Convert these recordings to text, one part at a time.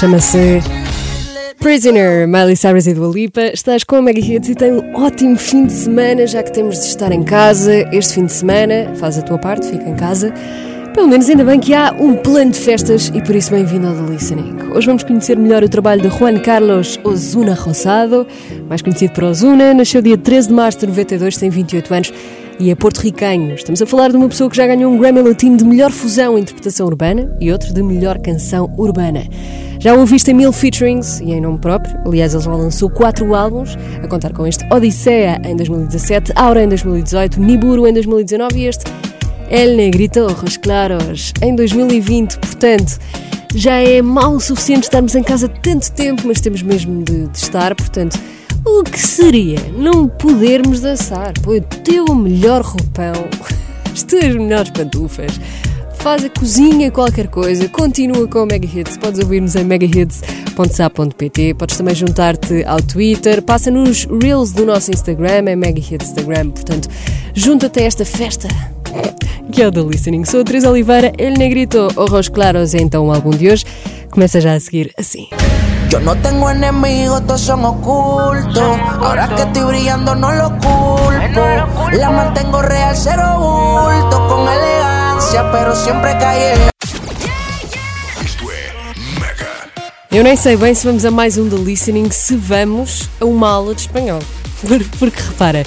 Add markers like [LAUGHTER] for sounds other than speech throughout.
chama-se Prisoner, Miley Cyrus e Dua Lipa. Estás com a Mega Hits e tem um ótimo fim de semana, já que temos de estar em casa este fim de semana. Faz a tua parte, fica em casa. Pelo menos ainda bem que há um plano de festas e por isso bem-vindo ao The Listening. Hoje vamos conhecer melhor o trabalho de Juan Carlos Ozuna Rosado, mais conhecido por Ozuna. Nasceu dia 13 de março de 92, tem 28 anos e é porto-ricanho. Estamos a falar de uma pessoa que já ganhou um Grammy Latino de melhor fusão e interpretação urbana e outro de melhor canção urbana. Já ouviste em mil featurings e em nome próprio. Aliás, ele já lançou quatro álbuns, a contar com este Odisseia em 2017, Aura em 2018, Niburu em 2019 e este El Negrito Ojos Claros em 2020. Portanto, já é mal o suficiente estarmos em casa tanto tempo, mas temos mesmo de, de estar. Portanto, o que seria não podermos dançar? Põe o teu melhor roupão, [LAUGHS] as tuas melhores pantufas, faz a cozinha qualquer coisa, continua com o Mega Hits. Podes ouvir-nos em megahits.sa.pt, podes também juntar-te ao Twitter, passa nos Reels do nosso Instagram, é Mega Hits Instagram. Portanto, junta-te a esta festa que é o The Listening. Sou a Teresa Oliveira, El Negrito Ojos Claros é então o álbum de hoje. Começa já a seguir assim. Yo no tengo enemigos, todos son ocultos. Ahora que estoy brillando, no lo culpo. La mantengo real, cero bulto. Con elegancia, pero siempre cae. Isto é Mega. Eu nem sei bem se vamos a mais um The Listening, se vamos a uma aula de espanhol. [LAUGHS] Por- Porque repara,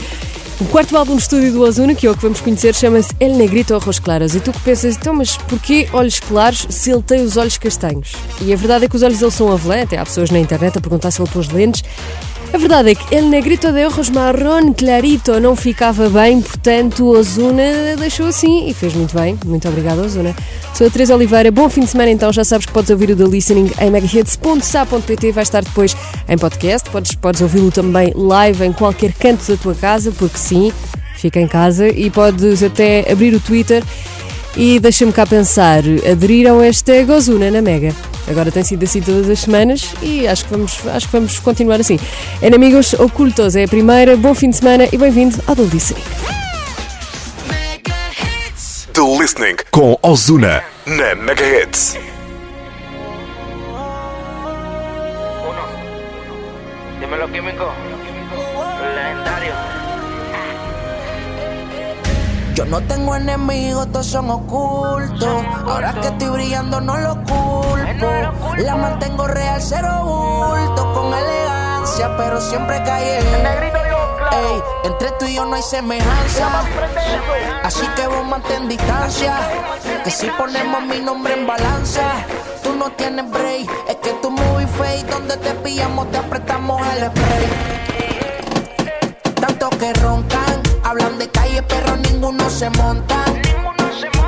o quarto álbum de estúdio do Ozuna, que é o que vamos conhecer, chama-se El Negrito Ojos Claros. E tu que pensas, então, mas porquê olhos claros se ele tem os olhos castanhos? E a verdade é que os olhos dele são avelã, até há pessoas na internet a perguntar se ele pôs lentes. A verdade é que El Negrito de Ojos Marrón Clarito não ficava bem, portanto Ozuna deixou assim e fez muito bem. Muito obrigada, Ozuna. Sou a Teresa Oliveira, bom fim de semana então. Já sabes que podes ouvir o The Listening em megahits.sa.pt, vai estar depois em podcast. Podes, podes ouvi-lo também live em qualquer canto da tua casa, porque sim, fica em casa e podes até abrir o Twitter e deixa-me cá pensar, aderir ao hashtag Ozuna na Mega. Agora tem sido assim todas as semanas e acho que vamos, acho que vamos continuar assim. Enemigos Ocultos é a primeira, bom fim de semana e bem-vindo ao The Listening. The Listening com Ozuna na Mega Hits. Uno. Dímelo químico. Yo no tengo enemigos, todos son ocultos. Ahora que estoy brillando, no lo culpo. La mantengo real, cero bulto. Con elegancia, pero siempre cae. Ey, entre tú y yo no hay semejanza. Así que vos mantén distancia. Que si ponemos mi nombre en balanza, tú no tienes break. Es que tu movie face, donde te pillamos, te apretamos el spray. Tanto que roncan, hablan de calle, pero ninguno se monta.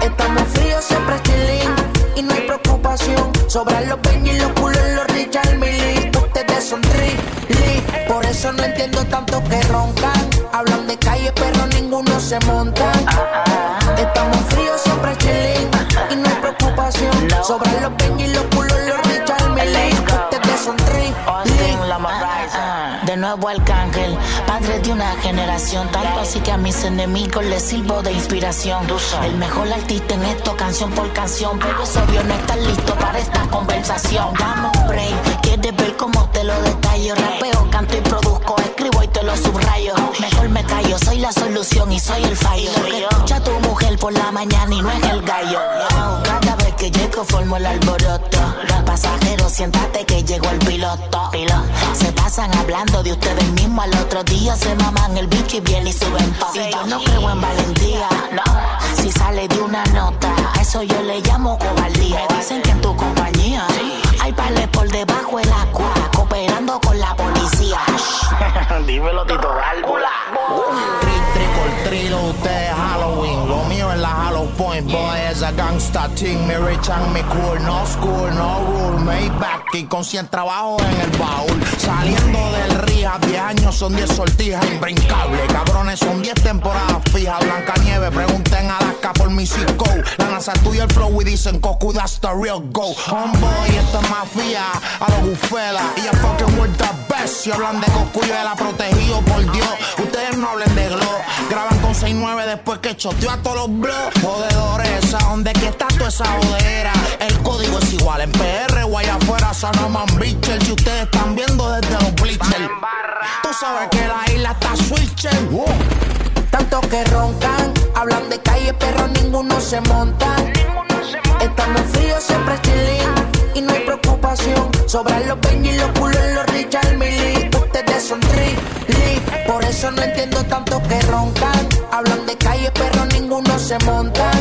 Estamos fríos, siempre chilling y no hay preocupación. Sobran los peñas y los culos, los Richard Millie. Ustedes son trilly, por eso no entiendo tanto que roncan. Hablan de calle, pero ninguno se monta. Estamos fríos, siempre chilling y no hay preocupación. Sobran los peñas y los culos, los Richard Millie. Ustedes son trilly. De nuevo Arcángel, padre de una generación. Tanto así que a mis enemigos les sirvo de inspiración. El mejor artista en esto, canción por canción. Pero es obvio no estar listo para esta conversación. Dame un break, quieres ver cómo te lo detallo. Rapeo, canto y produzco, escribo y te lo subrayo. Mejor me callo, soy la solución y soy el fallo. Lo que escucha tu mujer por la mañana y no es el gallo. Cada vez que llego formo el alboroto. Pasajero, siéntate que llegó el piloto. Se pasan hablando de ustedes mismos. Al otro día se maman el bicho y viene y suben. Y yo no creo en valentía. No. Si sale de una nota, a eso yo le llamo cobardía. Me dicen que en tu compañía hay pales por debajo del agua. Cooperando con la policía. [LAUGHS] Dímelo, Tito Válvula. Trick, trick or treat, usted es Halloween. Lo mío es la Hollow Point, boy, es a gangsta team. Me rich and me cool, no school, no rule. Maybach y con 100 trabajos en el baúl. Saliendo del Rija, 10 años son 10 sortijas imbrincables. Cabrones son 10 temporadas fijas. Blanca Nieve, pregunten a Alaska por mi Cisco. La NASA estudia el flow y dicen Coco, that's the real go. Homeboy, esta es mafia, a los bufela. Y a fucking with the best. Si hablan de Coco, yo la protegido por Dios. Ustedes no hablen de glow. Graban con 6-9 después que choteó a todos los blogs. Jodedores, ¿a dónde que está toda esa jodera? El código es igual en PR o allá afuera. casa no man bichel. Si ustedes están viendo desde los bleachers. Tú sabes que la isla está switcher. Tanto que roncan, hablan de calle, pero ninguno se monta. Estamos fríos, siempre chilling. Y no hay preocupación. Sobran los peñas y los culos en los Richard Millie. Ustedes son tri por eso no entiendo tanto que roncan. Hablan de calle, pero ninguno se monta.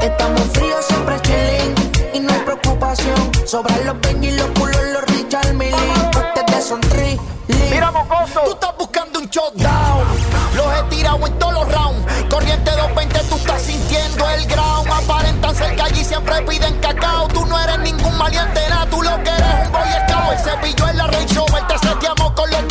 Estamos fríos, siempre chilling. Y no hay preocupación. Sobran los peñas y los culos los Richard Millie. Ustedes son tri Mira, mocoso. Tú estás buscando un shutdown. Los he tirado en todos los rounds. Corriente 220, tú estás sintiendo el ground. Y siempre piden cacao. Tú no eres ningún maleante, nada. Tú lo que eres un boy scout. El cepillo en la Range Rover. Te seteamos con los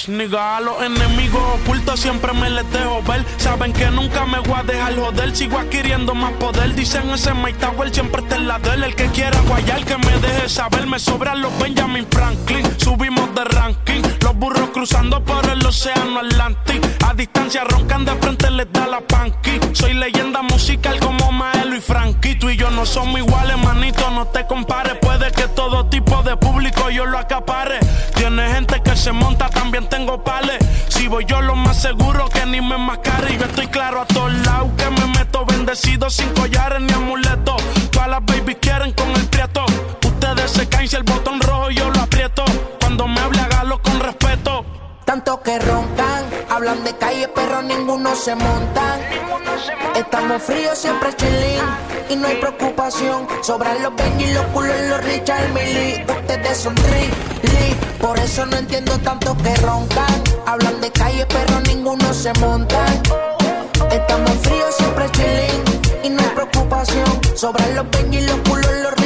Kings, nigga, a los enemigos ocultos siempre me les dejo ver. Saben que nunca me voy a dejar joder, sigo adquiriendo más poder. Dicen ese Mike siempre está en la del. El que quiera guayar, que me deje saber. Me sobran los Benjamin Franklin, subimos de ranking. Burros cruzando por el océano Atlántico. A distancia roncan de frente, les da la panqui. Soy leyenda musical como Maelo y Frankie. Tú y yo no somos iguales, manito, no te compares. Puede que todo tipo de público yo lo acapare. Tiene gente que se monta, también tengo pales. Si voy yo lo más seguro que ni me mascare. Y yo estoy claro a todos lados que me meto bendecido sin collares ni amuletos. Todas las babies quieren con el prieto. Ustedes se caen si el botón rojo yo lo aprieto. Respeto. Tanto que roncan, hablan de calle, pero ninguno se monta. Estamos fríos, siempre chilling. Y no hay preocupación. Sobran los Benji y los culos los Richard Millie. Ustedes son tri Por eso no entiendo tanto que roncan. Hablan de calle, pero ninguno se monta. Estamos fríos, siempre chilling. Y no hay preocupación. Sobran los Benji y los culos los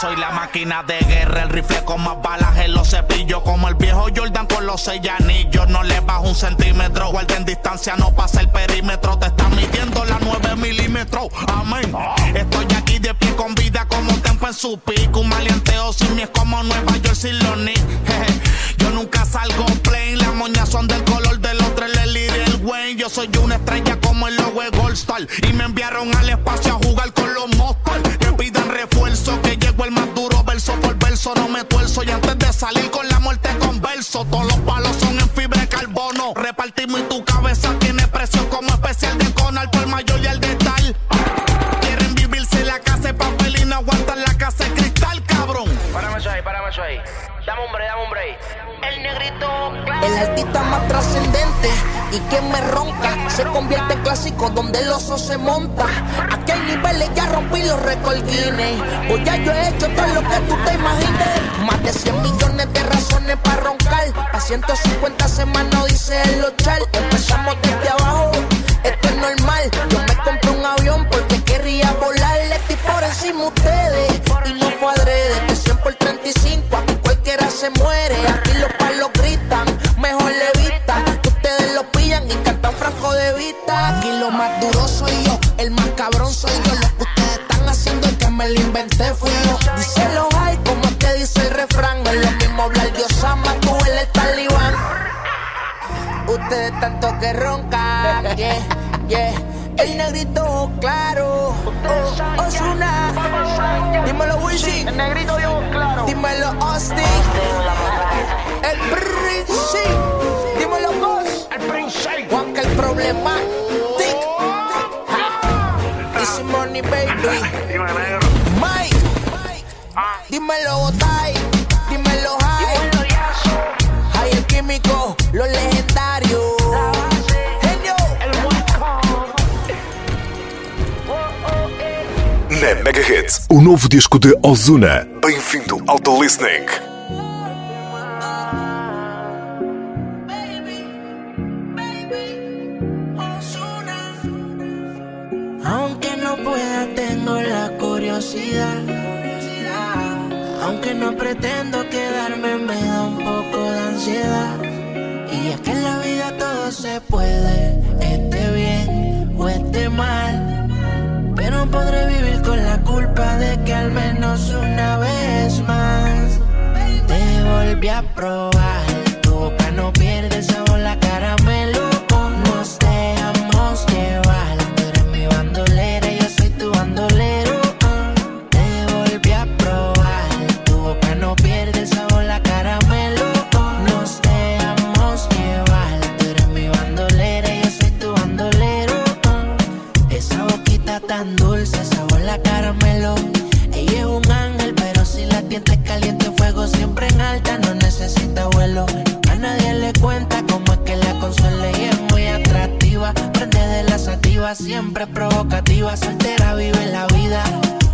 soy la máquina de guerra, el rifle con más balas en los cepillos. Como el viejo Jordan con los seis anillos. No le bajo un centímetro, guarden distancia, no pasa el perímetro. Te están midiendo la 9 milímetros. Amén. Estoy aquí de pie con vida como tempo en su pico. Un maleanteo sin mí es como Nueva York sin los. [LAUGHS] Yo nunca salgo plain, las moñas son del color de los tres, el Lil Yo soy una estrella como el logo de Gold Star. Y me enviaron al espacio a jugar con los monsters. Me pidan refuerzo, que llego el más duro verso por verso. No me tuerzo y antes de salir con la muerte converso. Todos los palos son en fibra de carbono. Repartimos y tu cabeza tiene precio como especial de Conal por mayor y el de El artista más trascendente y que me ronca se convierte en clásico donde el oso se monta. Aquí hay niveles, ya rompí los récords Guinness. Pues ya yo he hecho todo lo que tú te imagines. Más de 100 millones de razones para roncar. A 150 semanas dice el ochal. Empezamos desde abajo, esto es normal. Yo me compré un avión porque quería volar. Le estoy por encima ustedes y no fue adrede. Que 100 por 35, aquí cualquiera se muere. Aquí los palos gritan, Aquí lo más duro soy yo, el más cabrón soy yo. Lo que ustedes están haciendo es que me lo inventé fui yo. Dice los hay como es que dice el refrán. Es lo mismo hablar de Osama, tú el, el talibán. Ustedes tanto que roncan, yeah, yeah. El negrito claro, oh, Osuna. Dímelo Wisin, El negrito dio claro. dímelo Austin. El dímelo Prince. Juanca el problema. Tic. Easy money baby. Dime, negro. Mike, dímelo Botay, dímelo High. High el químico, los legendarios. Genio. Na Mega Hits, o novo disco de Ozuna. Bem-vindo ao The Listening. Pretendo quedarme, me da un poco de ansiedad. Y es que en la vida todo se puede, esté bien o esté mal. Pero podré vivir con la culpa de que al menos una vez más te volví a probar. La sativa, siempre provocativa, soltera, vive la vida.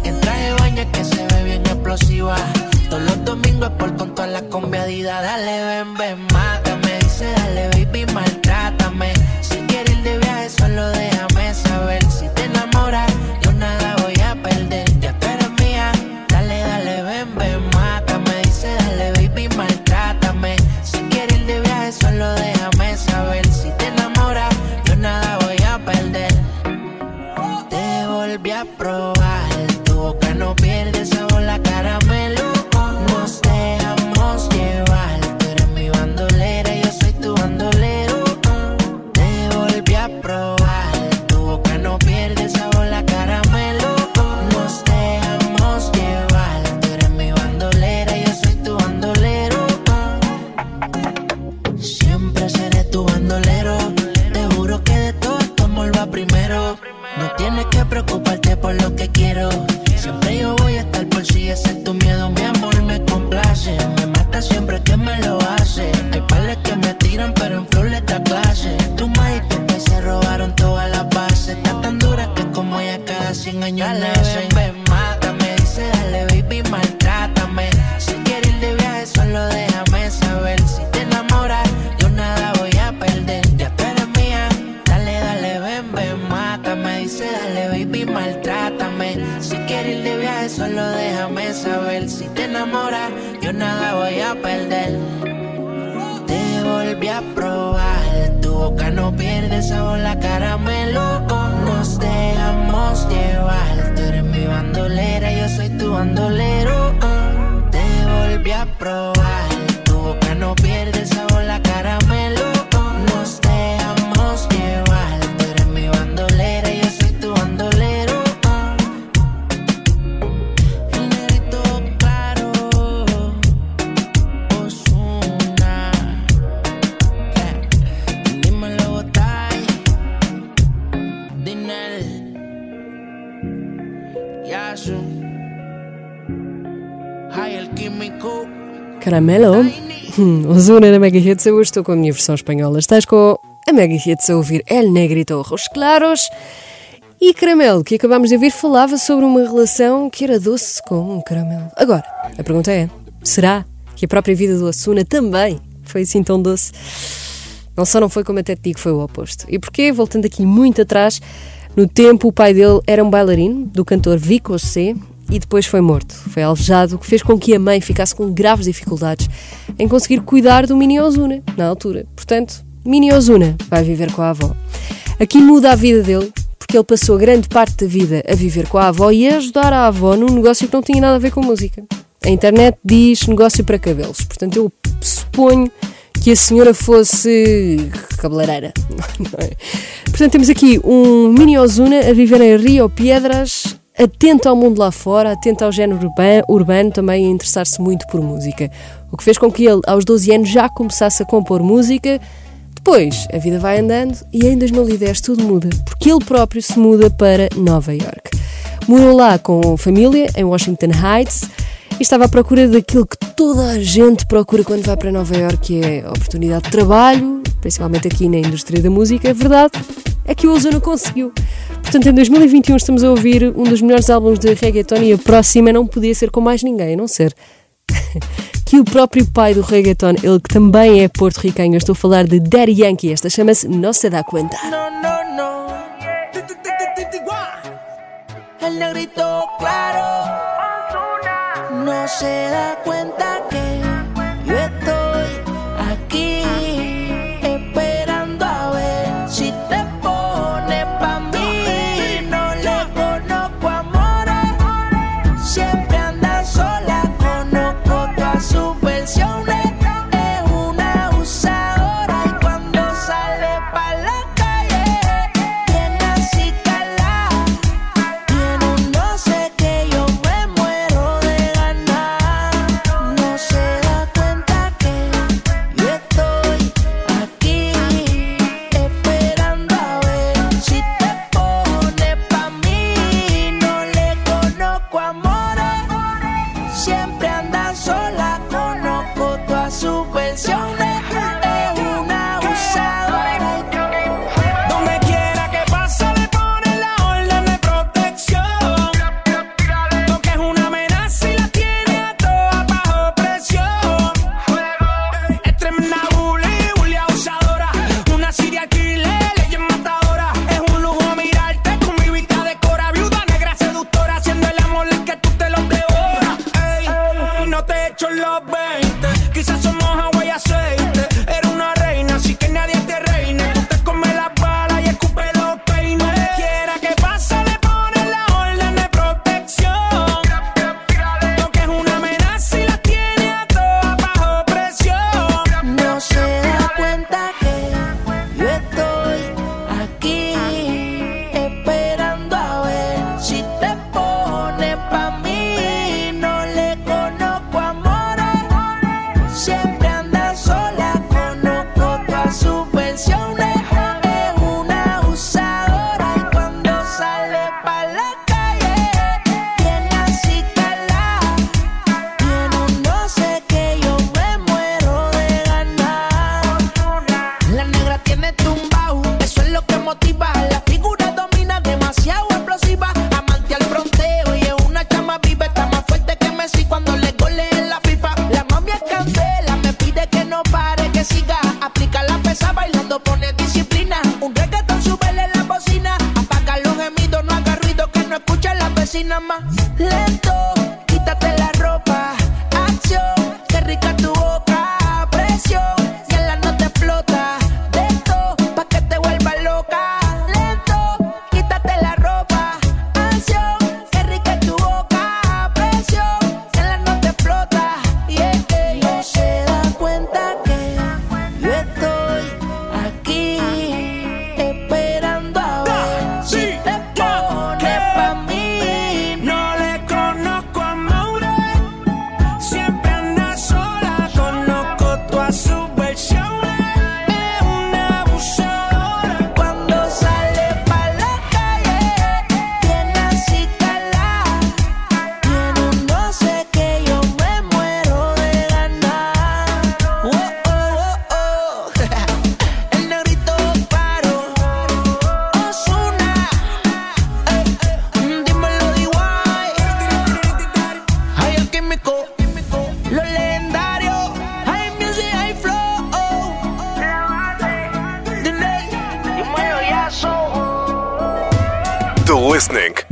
En traje baño que se ve bien explosiva. Todos los domingos por con todas las conviadidas. Dale, ven, ven, mátame. Bandolero. Te volví a probar. Tu boca no pierde sabor, Caramelo. Hum, [LAUGHS] Ozuna na Mega Hits, eu hoje estou com a minha versão espanhola. Estás com a Mega Hits a ouvir El Negrito Ojos Claros. E Caramelo, que acabámos de ouvir, falava sobre uma relação que era doce como um caramelo. Agora, a pergunta é: será que a própria vida do Ozuna também foi assim tão doce? Não só não foi como até te digo, foi o oposto. E porquê? Voltando aqui muito atrás, no tempo o pai dele era um bailarino do cantor Vico C e depois foi morto. Foi alvejado, o que fez com que a mãe ficasse com graves dificuldades em conseguir cuidar do mini Ozuna na altura. Portanto, mini Ozuna vai viver com a avó. Aqui muda a vida dele, porque ele passou grande parte da vida a viver com a avó e a ajudar a avó num negócio que não tinha nada a ver com música. A internet diz negócio para cabelos, portanto eu suponho que a senhora fosse cabeleireira. [LAUGHS] é? Portanto, temos aqui um mini Ozuna a viver em Rio Piedras, atento ao mundo lá fora, atento ao género urban- urbano, também a interessar-se muito por música. O que fez com que ele, aos 12 anos, já começasse a compor música. Depois, a vida vai andando e em 2010 tudo muda, porque ele próprio se muda para Nova York. Morou lá com família, em Washington Heights, e estava à procura daquilo que toda a gente procura quando vai para Nova York, que é oportunidade de trabalho, principalmente aqui na indústria da música. A verdade é que o Ozuna conseguiu. Portanto, em 2021 estamos a ouvir um dos melhores álbuns de reggaeton e a próxima não podia ser com mais ninguém, a não ser [LAUGHS] que o próprio pai do reggaeton, ele que também é porto-riquenho, eu estou a falar de Daddy Yankee, esta chama-se No Se Dá Cuenta. No, no, no. el negrito claro. No se da cuenta que momento.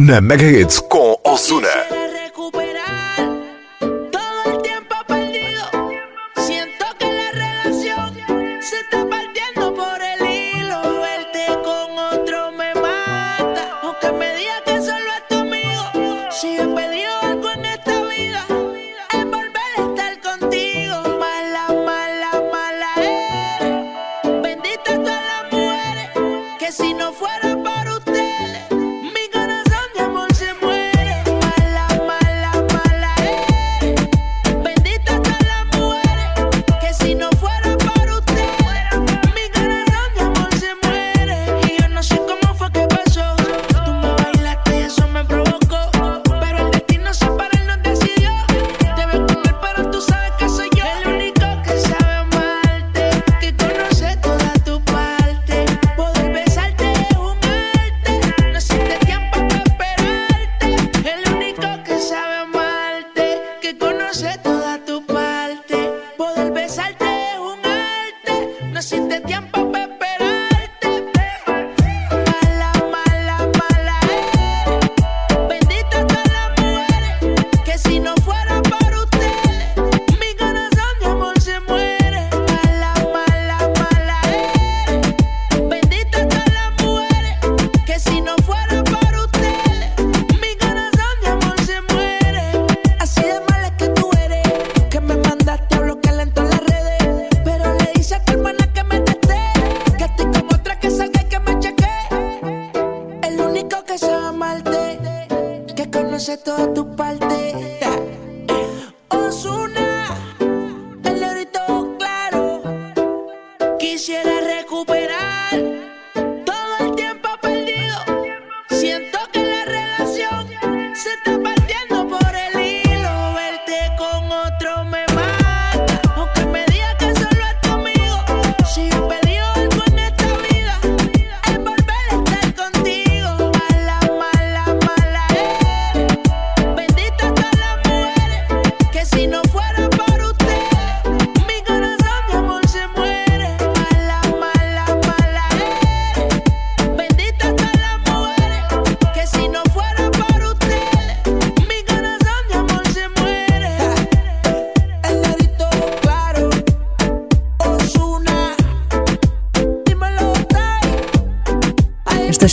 Na Mega com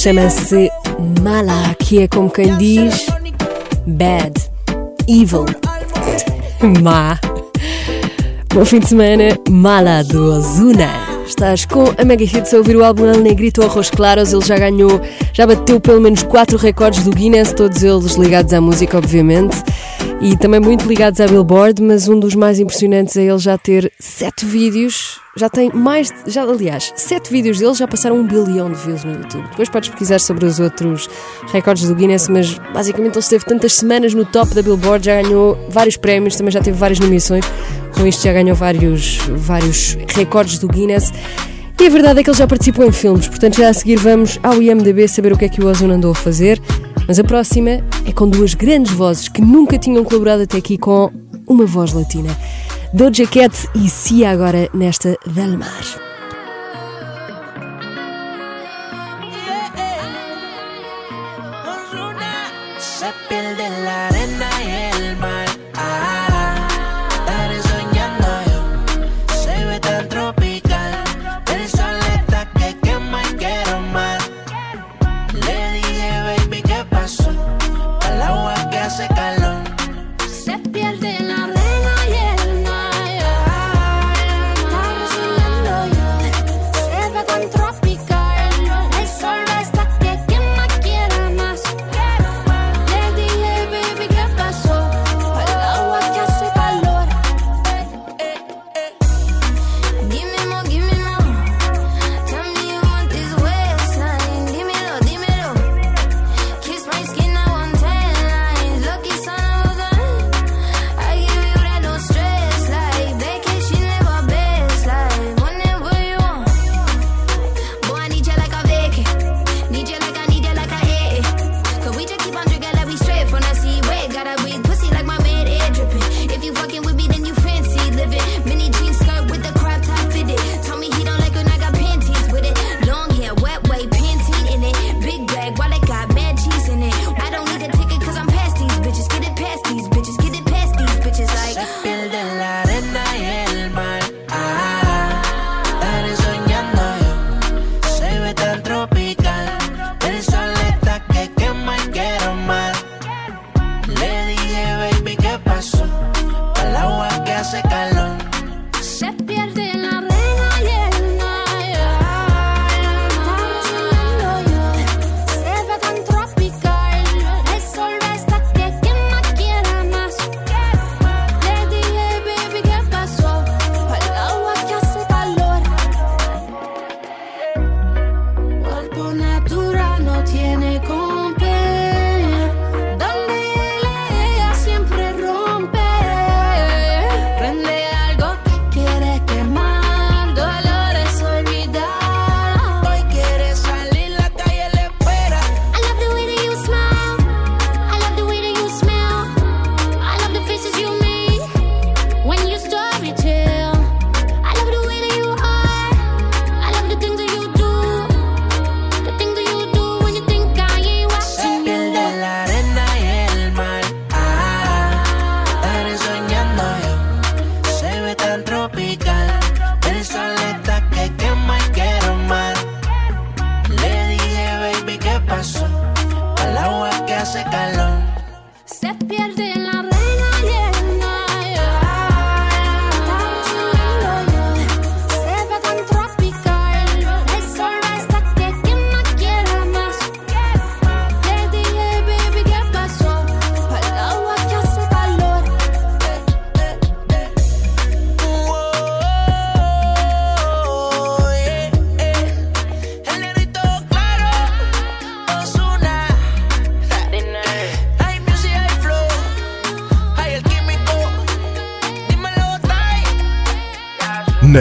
chama-se Mala, que é como quem diz bad, evil, [LAUGHS] má. Bom fim de semana, Mala do Ozuna. Estás com a Mega Hits a ouvir o álbum El Negrito Arroz Claros. Ele já ganhou, já bateu pelo menos 4 recordes do Guinness, todos eles ligados à música, obviamente, e também muito ligados à Billboard, mas um dos mais impressionantes é ele já ter 7 vídeos já tem mais. De, já, aliás, sete vídeos dele já passaram um bilhão de views no YouTube. Depois podes pesquisar sobre os outros recordes do Guinness, mas basicamente ele esteve tantas semanas no top da Billboard, já ganhou vários prémios, também já teve várias nomeações. Com isto já ganhou vários, vários recordes do Guinness. E a verdade é que ele já participou em filmes, portanto já a seguir vamos ao IMDB saber o que é que o Ozone andou a fazer. Mas a próxima é com duas grandes vozes que nunca tinham colaborado até aqui com uma voz latina. Doja Cat e Cia agora nesta Velmar.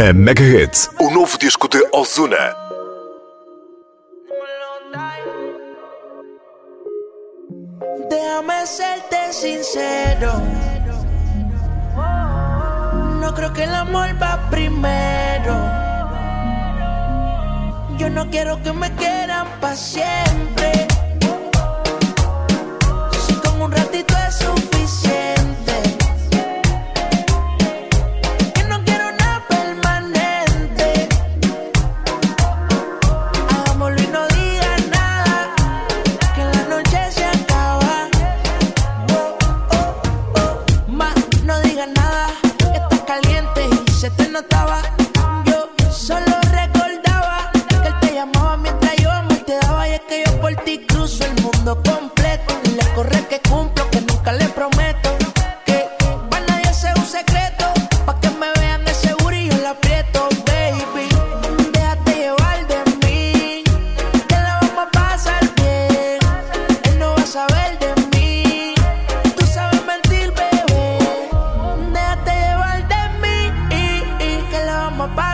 Na Mega Hits, o novo disco de Ozuna. Déjame serte sincero. No creo que el amor va primero. Yo no quiero que me quieran para siempre. Si con un ratito es suficiente.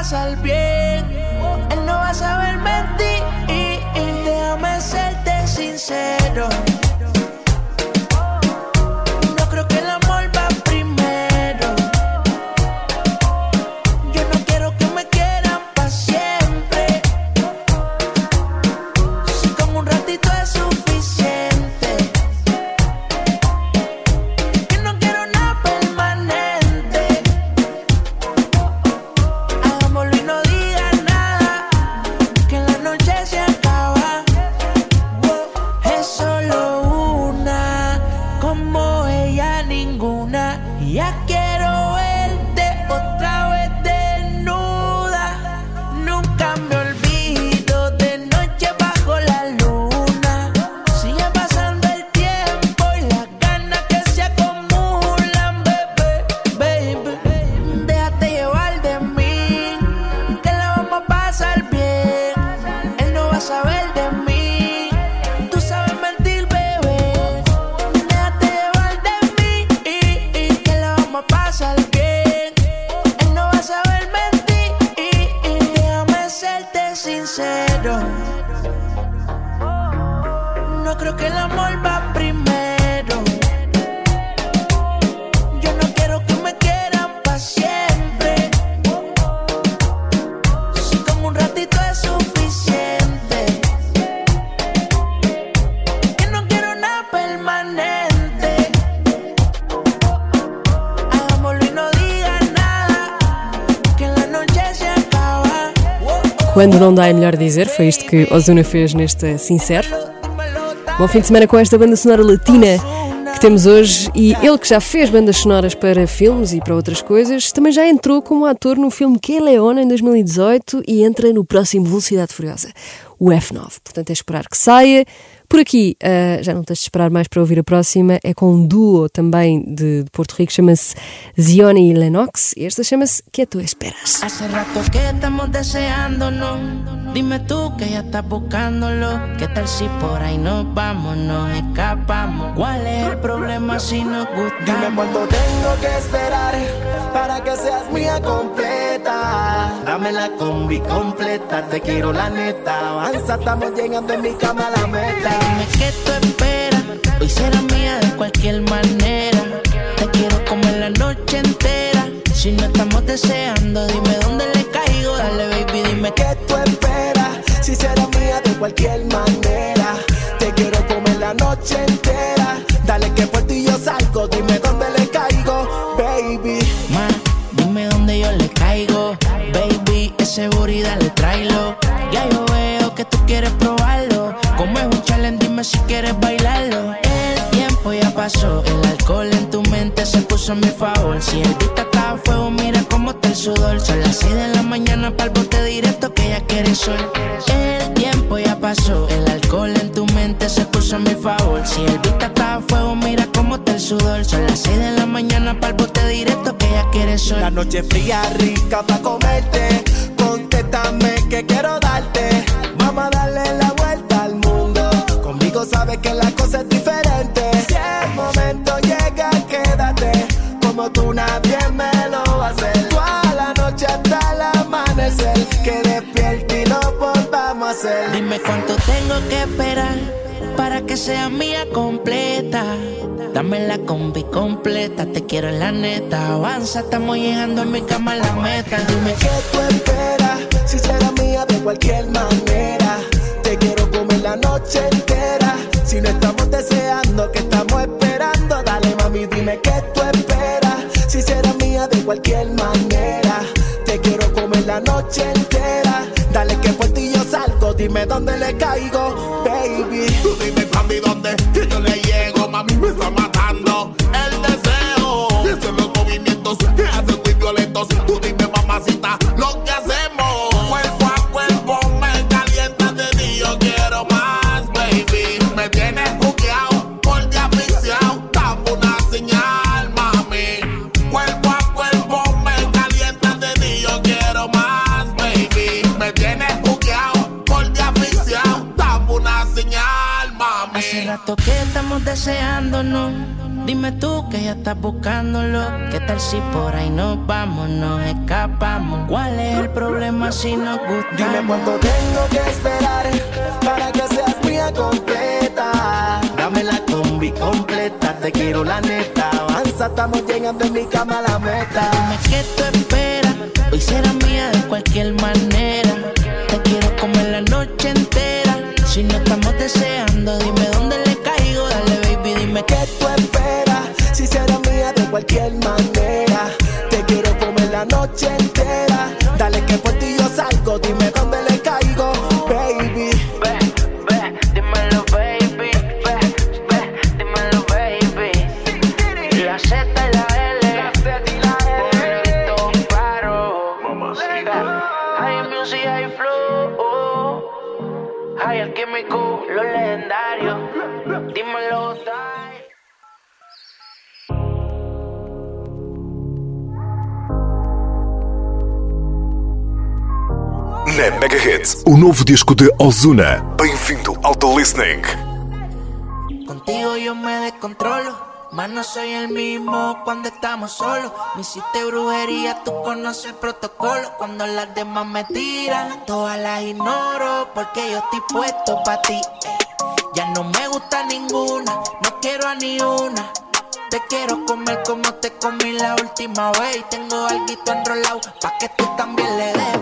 Pasar bien. Él no va a saber mentir. Déjame serte sincero. Quando não dá é melhor dizer, foi isto que Ozuna fez neste Sincero. Bom fim de semana com esta banda sonora latina que temos hoje e ele que já fez bandas sonoras para filmes e para outras coisas, também já entrou como ator no filme Que Leona em 2018 e entra no próximo Velocidade Furiosa, o F9. Portanto é esperar que saia. Por aqui, ah, já não tens de esperar mais para ouvir a próxima, é com um duo também de, de Porto Rico, chama-se Zione e Lennox, e esta chama-se Que Tu Esperas. Hace rato que estamos deseándonos. Dime tú que ya estás buscándolo. ¿Qué tal si por ahí nos vamos, nos escapamos? ¿Cuál es el problema si nos Dime gustamos? cuánto tengo que esperar para que seas mía completa. Dame la combi completa, te quiero la neta. Avanza, estamos llegando en mi cama a la meta. Dime qué tú esperas. Hoy será mía de cualquier manera. Te quiero comer la noche entera. Si no estamos deseando, dime dónde le caigo. Dale, baby, dime ¿Qué tú esperas? Si será mía de cualquier manera. Te quiero comer la noche entera. Dale que por ti yo salgo, dime dónde le caigo, baby. Ma, dime dónde yo le caigo. Baby, ese booty dale tráelo. Si quieres bailarlo. El tiempo ya pasó, el alcohol en tu mente se puso a mi favor. Si el beat está a fuego, mira cómo está el sudor. Son las 6 de la mañana para el bote directo que ya quiere sol. El tiempo ya pasó, el alcohol en tu mente se puso a mi favor. Si el beat está a fuego, mira cómo está el sudor. Son las 6 de la mañana para el bote directo que ya quiere sol. La noche fría, rica pa' comerte. Contéstame que quiero darte. que la cosa es diferente. Si el momento llega, quédate. Como tú nadie me lo va a hacer. Toda la noche hasta el amanecer. Que despierte y lo volvamos a hacer. Dime cuánto tengo que esperar para que sea mía completa. Dame la combi completa, te quiero en la neta. Avanza, estamos llegando a mi cama a la meta. Dime que tú esperas, si será mía de cualquier manera. Te quiero comer la noche si no estamos deseando, que estamos esperando. Dale, mami, dime qué tú esperas. Si será mía de cualquier manera. Te quiero comer la noche entera. Dale, que por ti yo salgo. Dime dónde le caigo, baby. Tú dime pa' mí dónde que yo le llego, mami me Hace rato que estamos deseándonos. Dime tú que ya estás buscándolo. ¿Qué tal si por ahí nos vamos, nos escapamos? ¿Cuál es el problema si nos gusta? Dime cuánto tengo que esperar para que seas mía completa. Dame la combi completa, te quiero la neta. Avanza, estamos llegando en mi cama a la meta. Dime qué tú esperas. Hoy será mía de cualquier manera. Si no estamos deseando, dime dónde le caigo. Dale, baby, dime ¿Qué tú esperas? Si será mía de cualquier manera. Te quiero comer la noche. Hits, o novo disco de Ozuna. Bem-vindo ao The Listening. Contigo yo me descontrolo. Más no soy el mismo cuando estamos solos. Me hiciste brujería, tú conoces el protocolo. Cuando las demás me tiran, todas las ignoro. Porque yo estoy puesto pa' ti. eh. Ya no me gusta ninguna, no quiero a ni una. Te quiero comer como te comí la última vez. Y tengo algo enrolado pa' que tú también le des,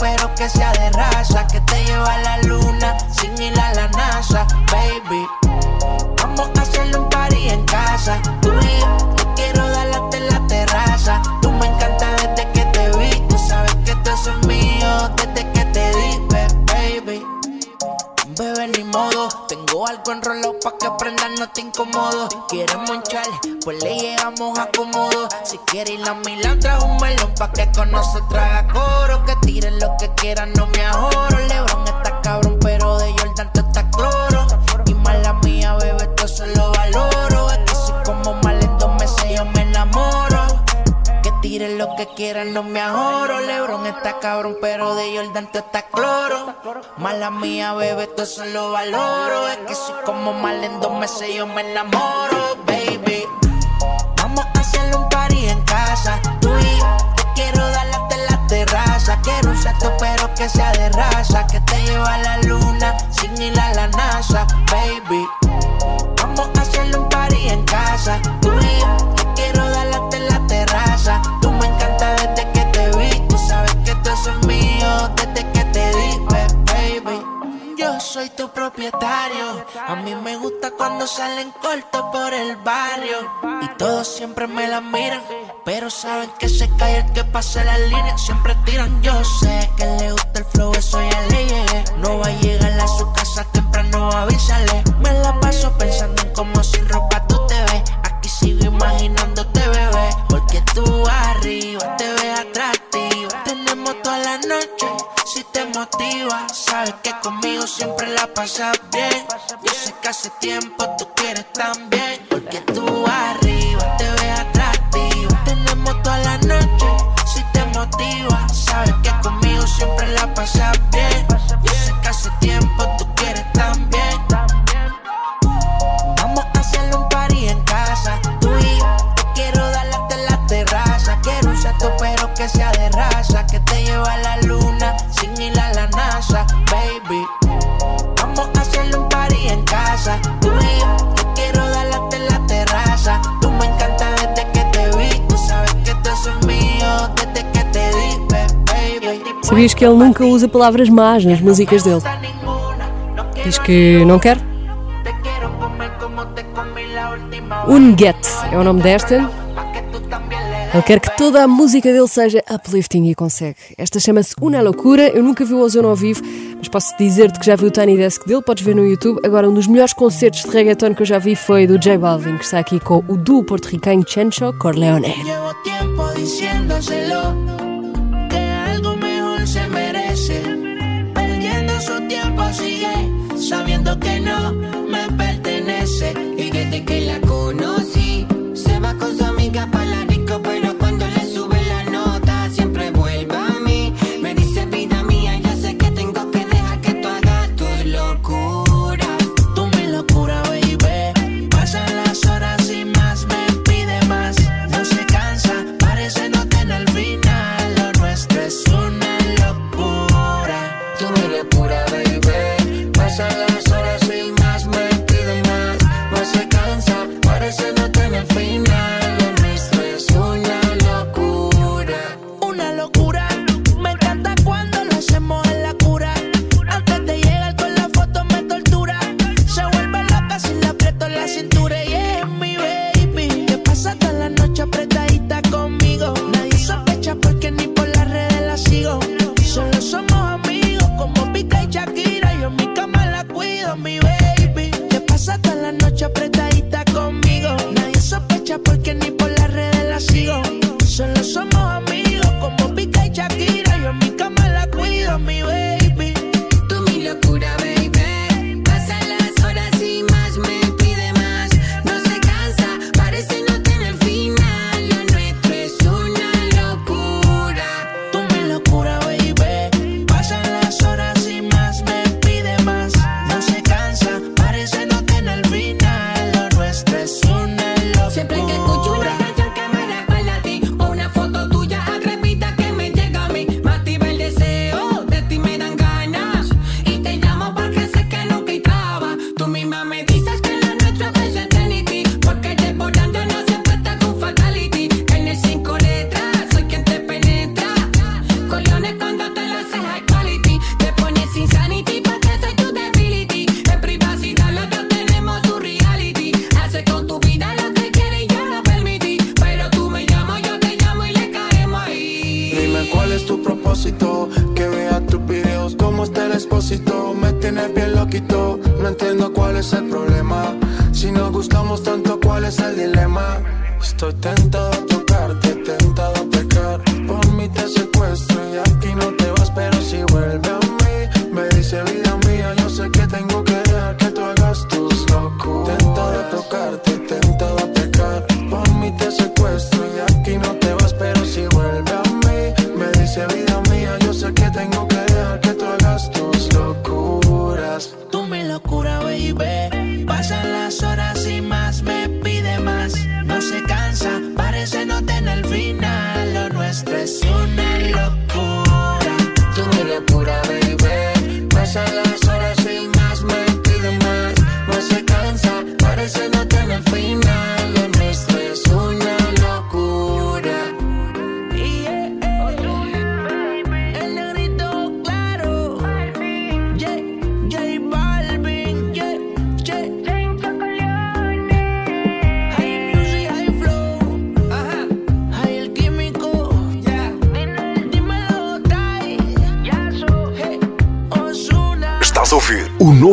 Pero que sea de raza. Que te lleva a la luna sin ir a la NASA, baby. Vamos a hacerle un party en casa, tú y yo. Te quiero dar hasta en la terraza. Tú me encanta desde que te vi. Tú sabes que esto es mío desde que te di, baby. Bebé, ni modo. Tengo algo enrolado no te incomodo. Quieres monchar, pues le llegamos a. Si quieres ir a Milán, trae un melón pa' que con nosotros haga coro. Que tiren lo que quieran, no me ahorro. Lebron está cabrón, tiren lo que quieran, no me ahorro. Lebron está cabrón, pero de Jordan te está cloro. Mala mía, bebé, todo eso lo valoro. Es que soy como mal en dos meses, yo me enamoro, baby. Vamos a hacerle un party en casa, tú y yo. Te quiero dar hasta en la terraza. Quiero un salto, pero que sea de raza. Que te lleva a la luna sin ir a la NASA, baby. Vamos a hacerle un party en casa, tú y yo. Te quiero dar hasta en la terraza. Desde que te di, baby. Yo soy tu propietario. A mí me gusta cuando salen cortos por el barrio. Y todos siempre me la miran. Pero saben que se cae el que pase la línea. Siempre tiran. Yo sé que le gusta el flow, eso ya le llegué. No va a llegar a su casa temprano, avísale. Me la paso pensando en cómo sin ropa tú te ves. Aquí sigo imaginándote, si te motiva. Sabes que conmigo siempre la pasas bien. Yo sé que hace tiempo tú quieres también. Porque tú arriba te ves atractiva. Tenemos toda la noche si te motiva. Sabes que conmigo siempre la pasas bien. Sabias que ele nunca usa palavras más nas músicas dele? Diz que não quer? Unget é o nome desta. Ele quer que toda a música dele seja uplifting e consegue. Esta chama-se Una Loucura. Eu nunca vi o Ozone ao vivo, mas posso dizer-te que já vi o Tiny Desk dele, podes ver no YouTube. Agora, um dos melhores concertos de reggaeton que eu já vi foi do J Balvin, que está aqui com o duo porto-ricano Chencho Corleone. Llevo Su tiempo sigue sabiendo que no me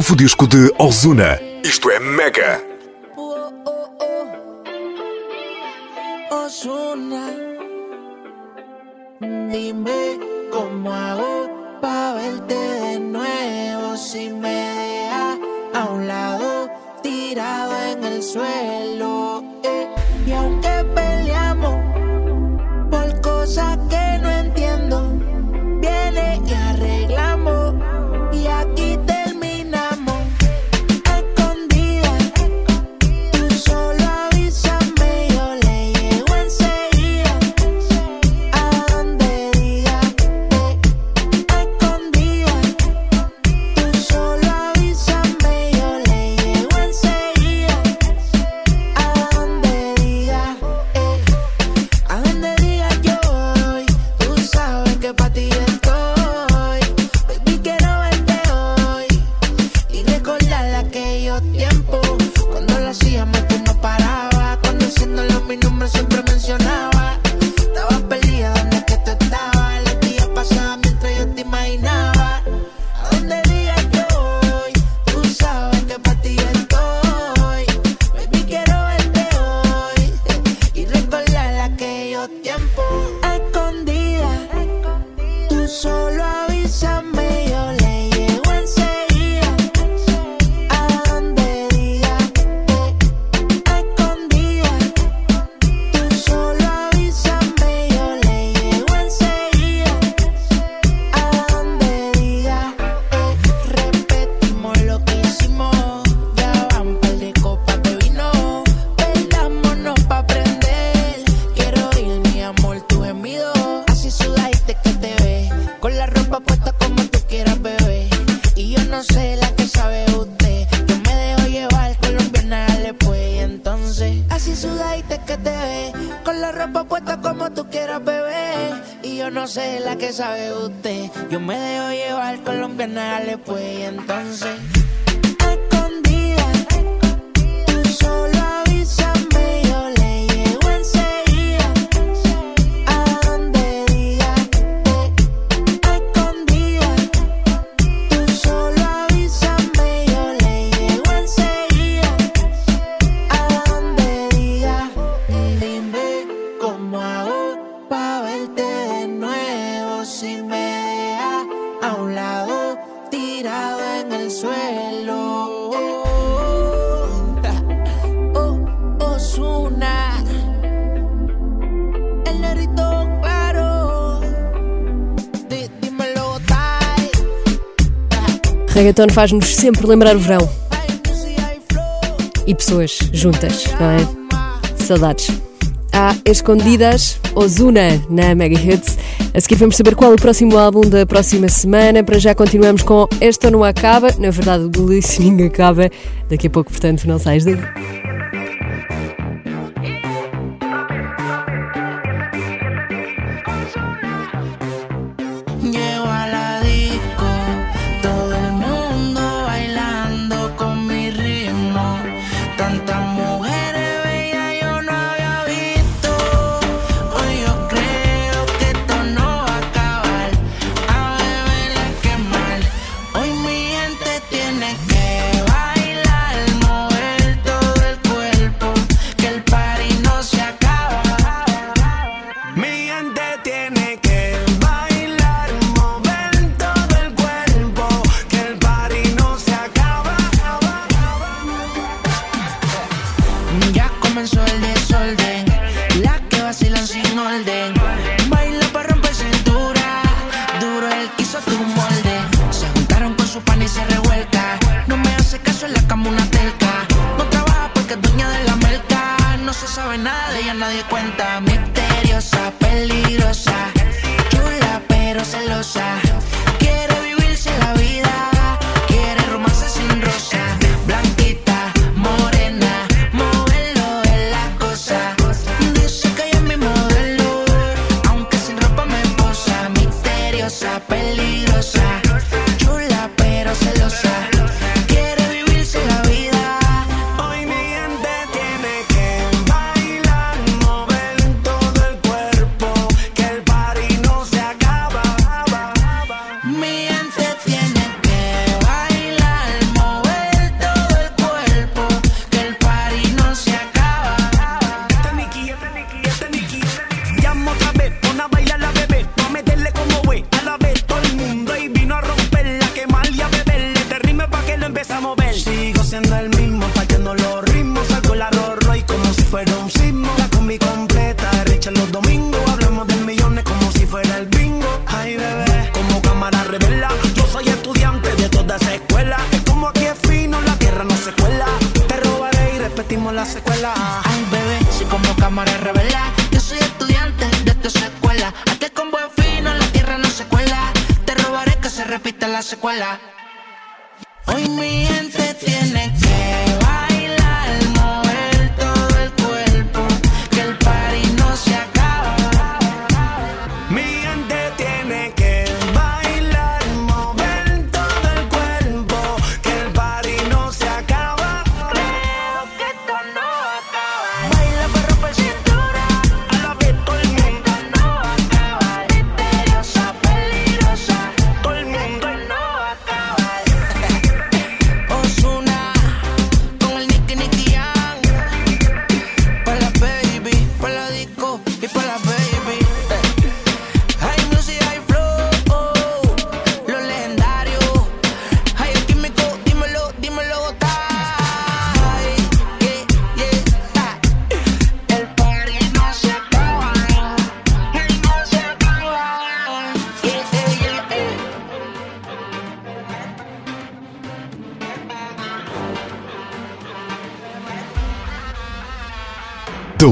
novo disco de Ozuna. Isto é mega! Reggaeton faz-nos sempre lembrar o verão. E pessoas juntas, não é? Saudades. Há Escondidas Ozuna na Mega Hits. A seguir vamos saber qual é o próximo álbum da próxima semana. Para já continuamos com Esta Não Acaba. Na verdade, o listening acaba daqui a pouco, portanto, não sais daí. misteriosa, peligrosa, chula pero celosa. Quiere vivirse la vida.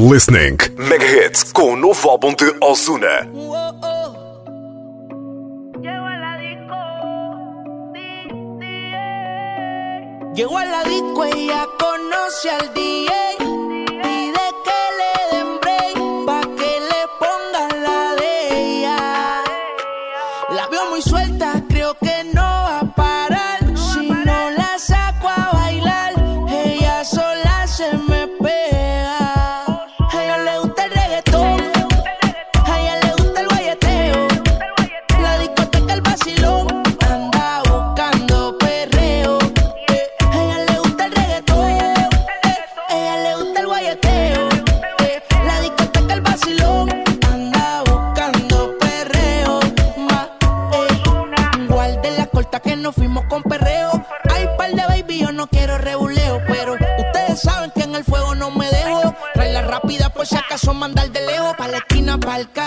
listening. Mega Hits com o novo álbum de Ozuna.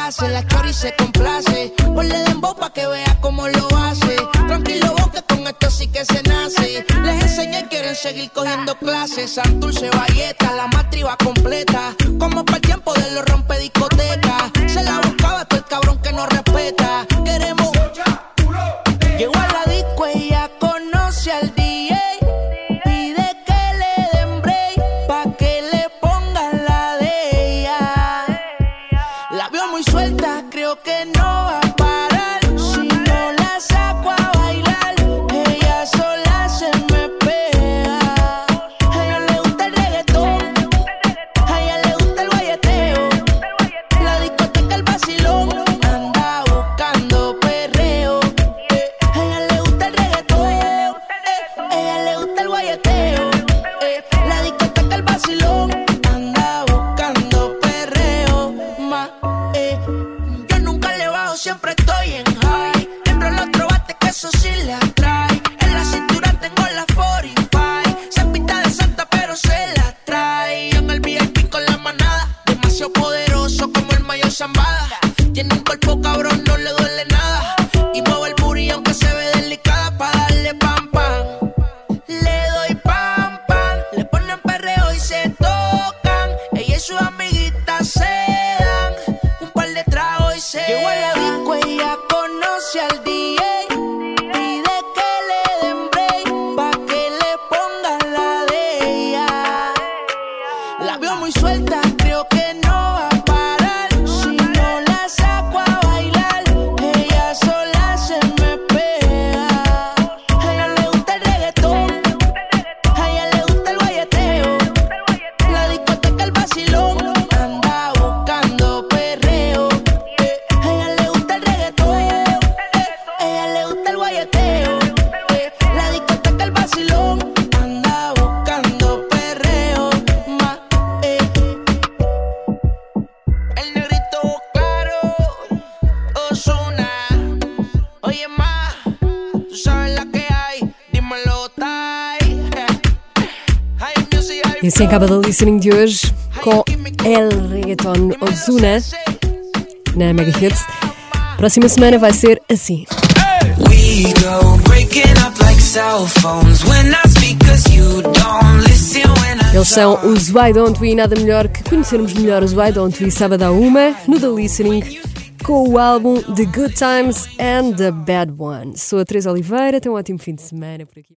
hace, la chori se complace. Ponle dembow pa' que vea cómo lo hace. Tranquilo vos que con esto sí que se nace. Les enseñé y quieren seguir cogiendo clases. Santurce Vallet listening de hoje com El Reggaeton Ozuna na Mega Hits. Próxima semana vai ser assim. We go breaking up like cell phones when I speak cause you don't listen when Eles são os Why Don't We, nada melhor que conhecermos melhor os Why Don't We sábado à uma no The Listening com o álbum The Good Times and the Bad Ones. Sou a Teresa Oliveira, tenha um ótimo fim de semana por aqui.